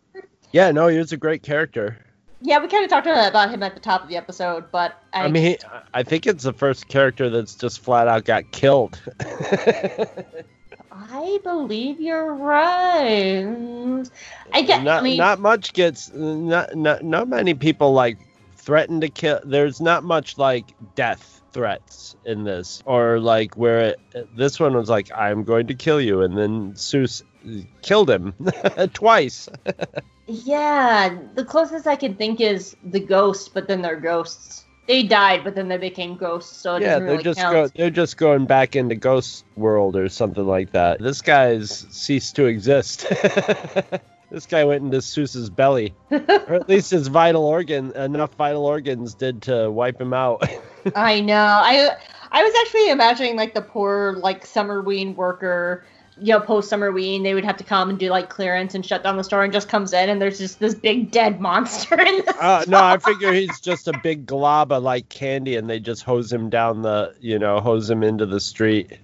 yeah, no, he was a great character. Yeah, we kind of talked about him at the top of the episode, but I, I mean, I think it's the first character that's just flat out got killed. I believe you're right. I get. Not, I mean, not much gets. Not, not not many people like threaten to kill. There's not much like death threats in this, or like where it, this one was like, "I'm going to kill you," and then Soos killed him twice. yeah, the closest I can think is the ghost, but then they're ghosts. They died, but then they became ghosts, so it yeah, they're really just go, they're just going back into ghost world or something like that. This guy's ceased to exist. this guy went into Soos's belly, or at least his vital organ enough vital organs did to wipe him out. I know. I I was actually imagining like the poor like Summerween worker, you know, post Summerween, they would have to come and do like clearance and shut down the store, and just comes in and there's just this big dead monster in the uh, no, I figure he's just a big glob of like candy, and they just hose him down the, you know, hose him into the street.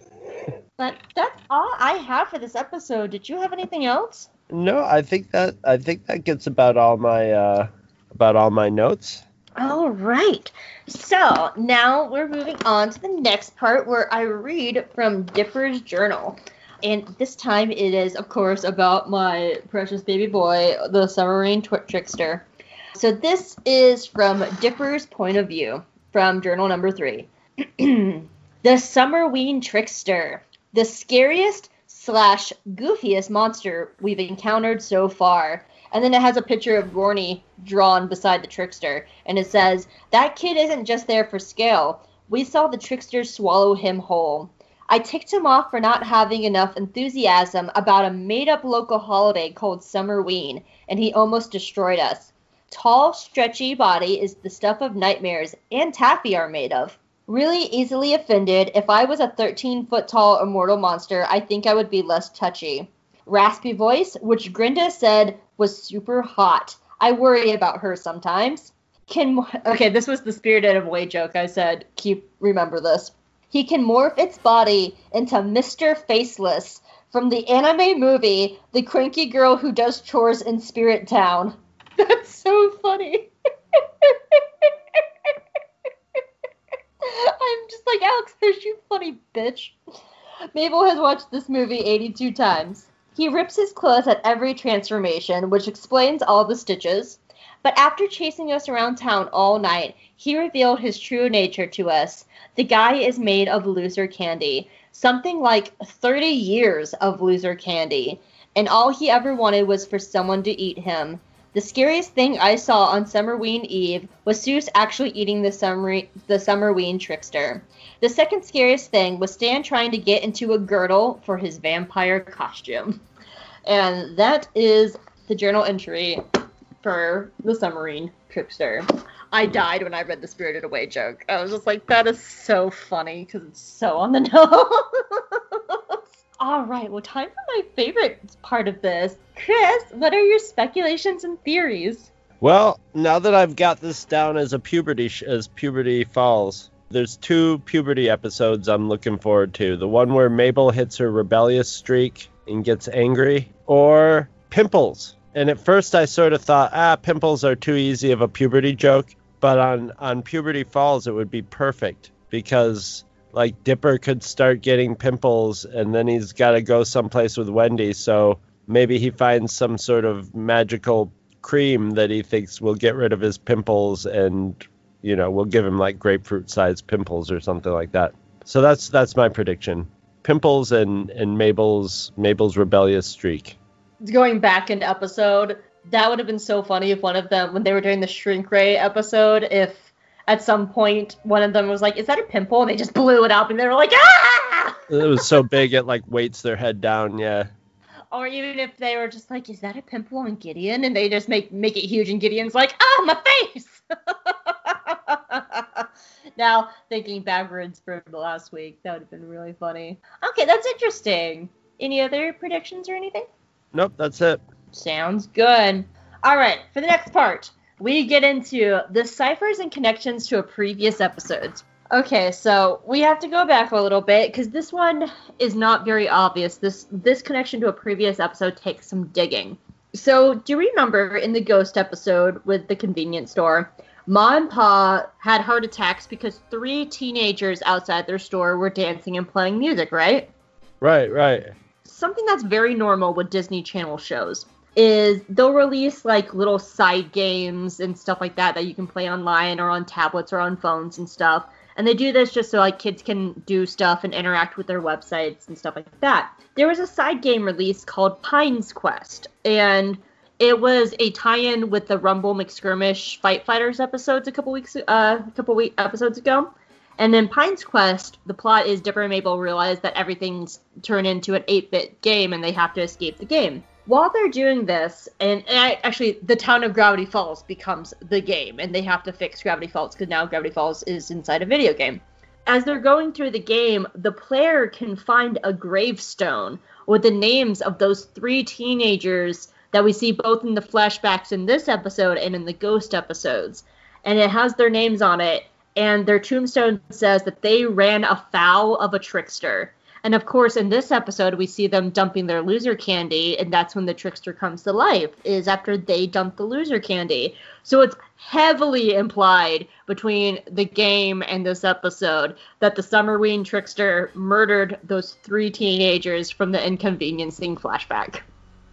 But that's all I have for this episode. Did you have anything else? No, I think that I think that gets about all my uh, about all my notes. All right. So now we're moving on to the next part where I read from Dipper's journal. And this time it is, of course, about my precious baby boy, the Summerween tw- trickster. So this is from Dipper's point of view from journal number three. the Summerween trickster, the scariest slash goofiest monster we've encountered so far. And then it has a picture of Gorny drawn beside the trickster, and it says, That kid isn't just there for scale. We saw the trickster swallow him whole. I ticked him off for not having enough enthusiasm about a made up local holiday called Summerween, and he almost destroyed us. Tall, stretchy body is the stuff of nightmares, and taffy are made of. Really easily offended, if I was a 13 foot tall immortal monster, I think I would be less touchy. Raspy voice, which Grenda said was super hot. I worry about her sometimes. Can okay, this was the spirited away joke. I said, keep remember this. He can morph its body into Mr. Faceless from the anime movie The Cranky Girl Who Does Chores in Spirit Town. That's so funny. I'm just like, Alex, there's you funny bitch. Mabel has watched this movie 82 times. He rips his clothes at every transformation, which explains all the stitches. But after chasing us around town all night, he revealed his true nature to us. The guy is made of loser candy. Something like 30 years of loser candy. And all he ever wanted was for someone to eat him. The scariest thing I saw on Summerween Eve was Soos actually eating the summer the Summerween trickster. The second scariest thing was Stan trying to get into a girdle for his vampire costume. And that is the journal entry for the Summerween trickster. I died when I read the Spirited Away joke. I was just like, that is so funny because it's so on the nose. All right, well, time for my favorite part of this. Chris, what are your speculations and theories? Well, now that I've got this down as a puberty sh- as puberty falls, there's two puberty episodes I'm looking forward to. The one where Mabel hits her rebellious streak and gets angry, or Pimples. And at first I sort of thought, ah, pimples are too easy of a puberty joke, but on on Puberty Falls it would be perfect because like Dipper could start getting pimples and then he's got to go someplace with Wendy, so maybe he finds some sort of magical cream that he thinks will get rid of his pimples and you know, will give him like grapefruit sized pimples or something like that. So that's that's my prediction. Pimples and and Mabel's Mabel's rebellious streak. Going back into episode, that would have been so funny if one of them, when they were doing the shrink ray episode, if at some point one of them was like, "Is that a pimple?" and they just blew it up, and they were like, "Ah!" It was so big it like weights their head down, yeah. Or even if they were just like, "Is that a pimple on Gideon?" and they just make make it huge, and Gideon's like, "Ah, my face." now thinking backwards for the last week, that would have been really funny. Okay, that's interesting. Any other predictions or anything? Nope, that's it. Sounds good. All right, for the next part, we get into the ciphers and connections to a previous episodes. Okay, so we have to go back a little bit because this one is not very obvious. This this connection to a previous episode takes some digging. So, do you remember in the ghost episode with the convenience store, Ma and Pa had heart attacks because three teenagers outside their store were dancing and playing music, right? Right, right. something that's very normal with Disney Channel shows is they'll release like little side games and stuff like that that you can play online or on tablets or on phones and stuff. And they do this just so like kids can do stuff and interact with their websites and stuff like that. There was a side game release called Pines Quest, and It was a tie-in with the Rumble McSkirmish Fight Fighters episodes a couple weeks, uh, a couple week episodes ago. And then Pine's Quest, the plot is Dipper and Mabel realize that everything's turned into an 8-bit game and they have to escape the game. While they're doing this, and, and I, actually the town of Gravity Falls becomes the game, and they have to fix Gravity Falls because now Gravity Falls is inside a video game. As they're going through the game, the player can find a gravestone with the names of those three teenagers that we see both in the flashbacks in this episode and in the ghost episodes. And it has their names on it, and their tombstone says that they ran afoul of a trickster. And of course, in this episode, we see them dumping their loser candy, and that's when the trickster comes to life, is after they dump the loser candy. So it's heavily implied between the game and this episode that the Summerween trickster murdered those three teenagers from the inconveniencing flashback.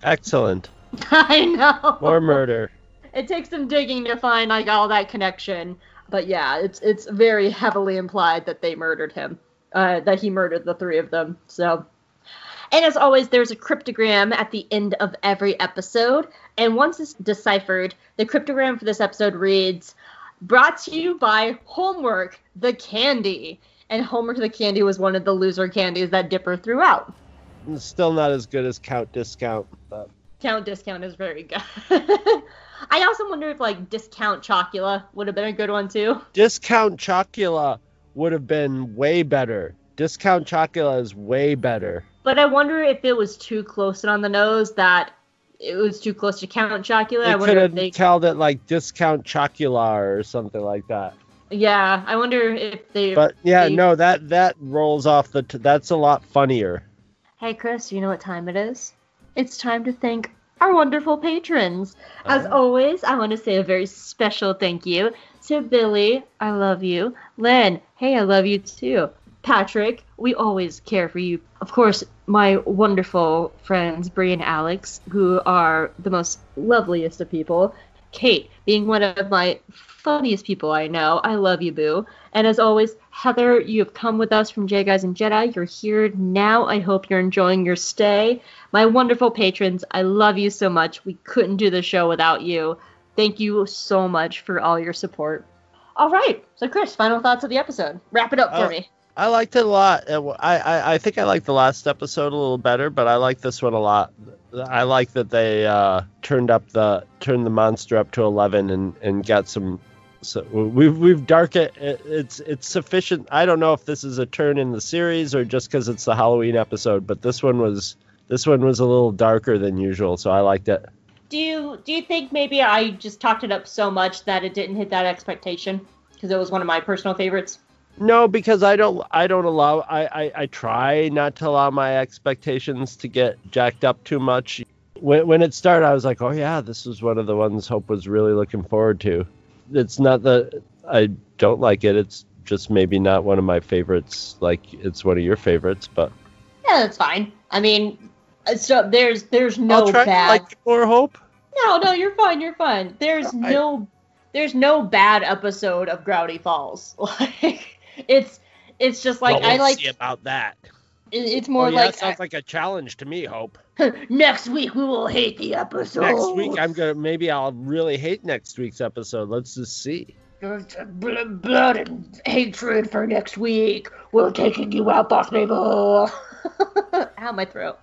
Excellent. I know. More murder. It takes some digging to find like all that connection, but yeah, it's it's very heavily implied that they murdered him uh, that he murdered the three of them. So, and as always, there's a cryptogram at the end of every episode. And once it's deciphered, the cryptogram for this episode reads, "Brought to you by Homework the Candy." And Homework the Candy was one of the loser candies that Dipper threw out. It's still not as good as Count Discount, but Count Discount is very good. I also wonder if like Discount Chocula would have been a good one too. Discount Chocula would have been way better. Discount Chocula is way better. But I wonder if it was too close and on the nose that it was too close to Count Chocula. They I could wonder have if they. called it like Discount Chocula or something like that. Yeah, I wonder if they. But yeah, they- no, that that rolls off the. T- that's a lot funnier. Hey, Chris, you know what time it is? It's time to thank our wonderful patrons. As Oh. always, I want to say a very special thank you to Billy, I love you. Len, hey, I love you too. Patrick, we always care for you. Of course, my wonderful friends, Bree and Alex, who are the most loveliest of people. Kate, being one of my funniest people I know. I love you, boo. And as always, Heather, you have come with us from J Guys and Jedi. You're here now. I hope you're enjoying your stay. My wonderful patrons, I love you so much. We couldn't do the show without you. Thank you so much for all your support. All right. So, Chris, final thoughts of the episode. Wrap it up for Oh. me. I liked it a lot. Uh, I, I I think I liked the last episode a little better, but I like this one a lot. I like that they uh, turned up the turned the monster up to eleven and, and got some. So we've we've dark it. It's it's sufficient. I don't know if this is a turn in the series or just because it's the Halloween episode, but this one was this one was a little darker than usual, so I liked it. Do you do you think maybe I just talked it up so much that it didn't hit that expectation? Because it was one of my personal favorites. No, because I don't. I don't allow. I, I. I try not to allow my expectations to get jacked up too much. When when it started, I was like, "Oh yeah, this was one of the ones Hope was really looking forward to." It's not that I don't like it. It's just maybe not one of my favorites. Like it's one of your favorites, but Yeah, that's fine. I mean, Uh, so there's there's no I'll try bad. like more Hope. No, no, you're fine. You're fine. There's I- no there's no bad episode of Gravity Falls. Like it's it's just like Well, I we'll like see about that. it- it's Oh, more yeah, like that sounds like a challenge to me, Hope. next week we will hate the episode. Next week, I'm gonna maybe I'll really hate next week's episode. Let's just see. blood, blood and hatred for next week. We're taking you out, boss baby. Ow, my throat.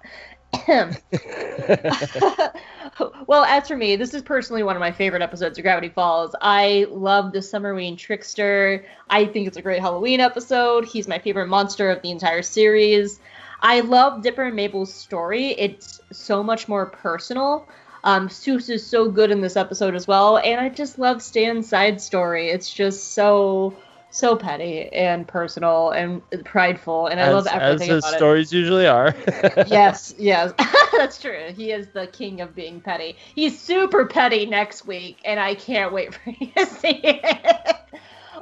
well, as for me, this is personally one of my favorite episodes of Gravity Falls. I love the Summerween trickster. I think it's a great Halloween episode. He's my favorite monster of the entire series. I love Dipper and Mabel's story. It's so much more personal. Um, Soos is so good in this episode as well, and I just love Stan's side story. It's just so so petty and personal and prideful, and I love as, as everything his about it stories usually are. yes, yes, that's true. He is the king of being petty. He's super petty next week, and I can't wait for you to see it.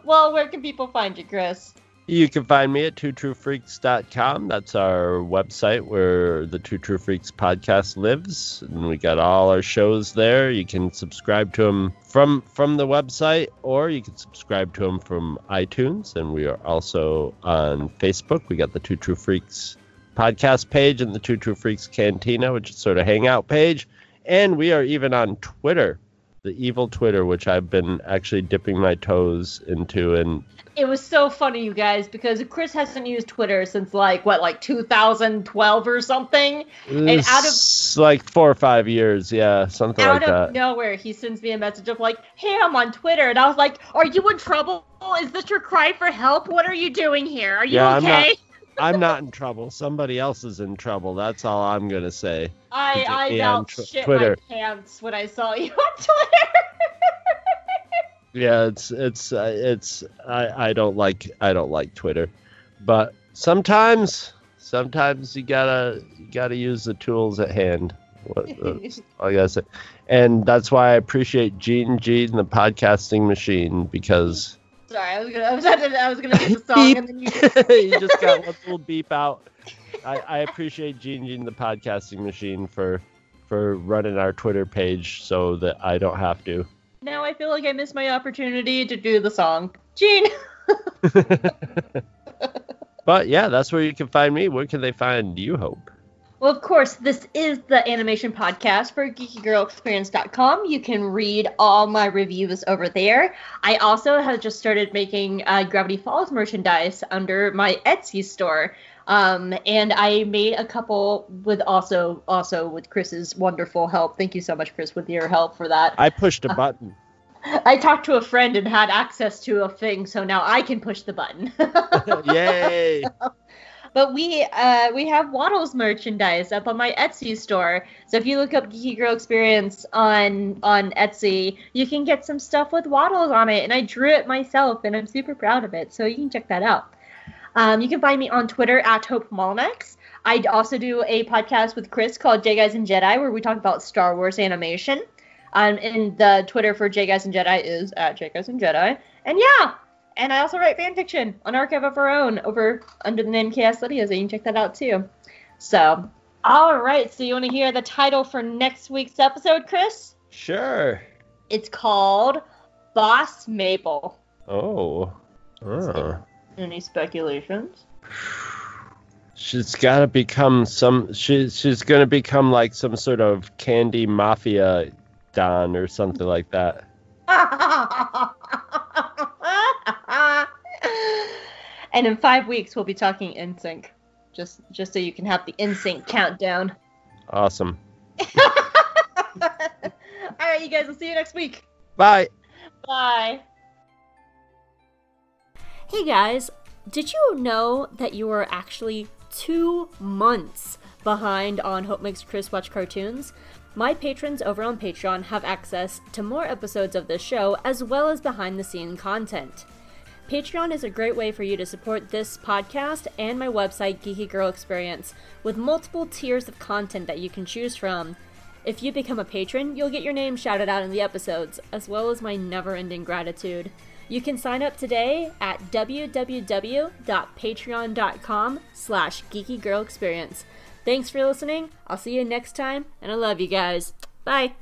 well, where can people find you, Chris? You can find me at twotruefreaks.com. That's our website where the Two True Freaks podcast lives, and we got all our shows there. You can subscribe to them from from the website, or you can subscribe to them from iTunes. And we are also on Facebook. We got the Two True Freaks podcast page and the Two True Freaks Cantina, which is sort of hangout page. And we are even on Twitter, the evil Twitter, which I've been actually dipping my toes into. And It was so funny, you guys, because Chris hasn't used Twitter since like what, like 2012 or something. And out of like four or five years, yeah, something out like of that. nowhere, he sends me a message of like, "Hey, I'm on Twitter," and I was like, "Are you in trouble? Is this your cry for help? What are you doing here? Are you Yeah, okay?" I'm not in trouble. Somebody else is in trouble. That's all I'm gonna say. I I about tw- shit Twitter. my pants when I saw you on Twitter. Yeah, it's it's uh, it's I I don't like I don't like Twitter, but sometimes sometimes you gotta you gotta use the tools at hand. What, I gotta say, and that's why I appreciate Gene Gene the podcasting machine because Sorry, I was gonna I was, I was gonna do the song and then you. you just got one little beep out. I, I appreciate Gene Gene the podcasting machine for for running our Twitter page so that I don't have to. Now I feel like I missed my opportunity to do the song. Gene. but yeah, that's where you can find me. Where can they find you, Hope? Well, of course, this is the animation podcast for geekygirlexperience.com. You can read all my reviews over there. I also have just started making uh, Gravity Falls merchandise under my Etsy store. Um, and I made a couple with also also with Chris's wonderful help. Thank you so much, Chris, with your help for that. I pushed a button. I talked to a friend and had access to a thing, so now I can push the button. Yay! But we uh, we have Waddles merchandise up on my Etsy store. So if you look up Geeky Girl Experience on on Etsy, you can get some stuff with Waddles on it. And I drew it myself, and I'm super proud of it. So you can check that out. Um, you can find me on Twitter at Hope Molnex. I also do a podcast with Chris called J Guys and Jedi, where we talk about Star Wars animation. Um, and the Twitter for J Guys and Jedi is at J Guys and Jedi. And yeah, and I also write fan fiction on Archive of Our Own over under the name Chaos Lydia, so you can check that out too. So, all right. So you want to hear the title for next week's episode, Chris? Sure. It's called Boss Mabel. Oh. Oh. Any speculations? She's got to become some. She, she's going to become like some sort of candy mafia don or something like that. and in five weeks, we'll be talking NSYNC. Just, just so you can have the in sync countdown. Awesome. All right, you guys. We'll see you next week. Bye. Bye. Hey guys, did you know that you are actually two months behind on Hope Makes Chris Watch Cartoons? My patrons over on Patreon have access to more episodes of this show as well as behind the scene content. Patreon is a great way for you to support this podcast and my website, Geeky Girl Experience, with multiple tiers of content that you can choose from. If you become a patron, you'll get your name shouted out in the episodes, as well as my never-ending gratitude. You can sign up today at www.patreon.com slash geekygirlexperience. Thanks for listening. I'll see you next time, and I love you guys. Bye.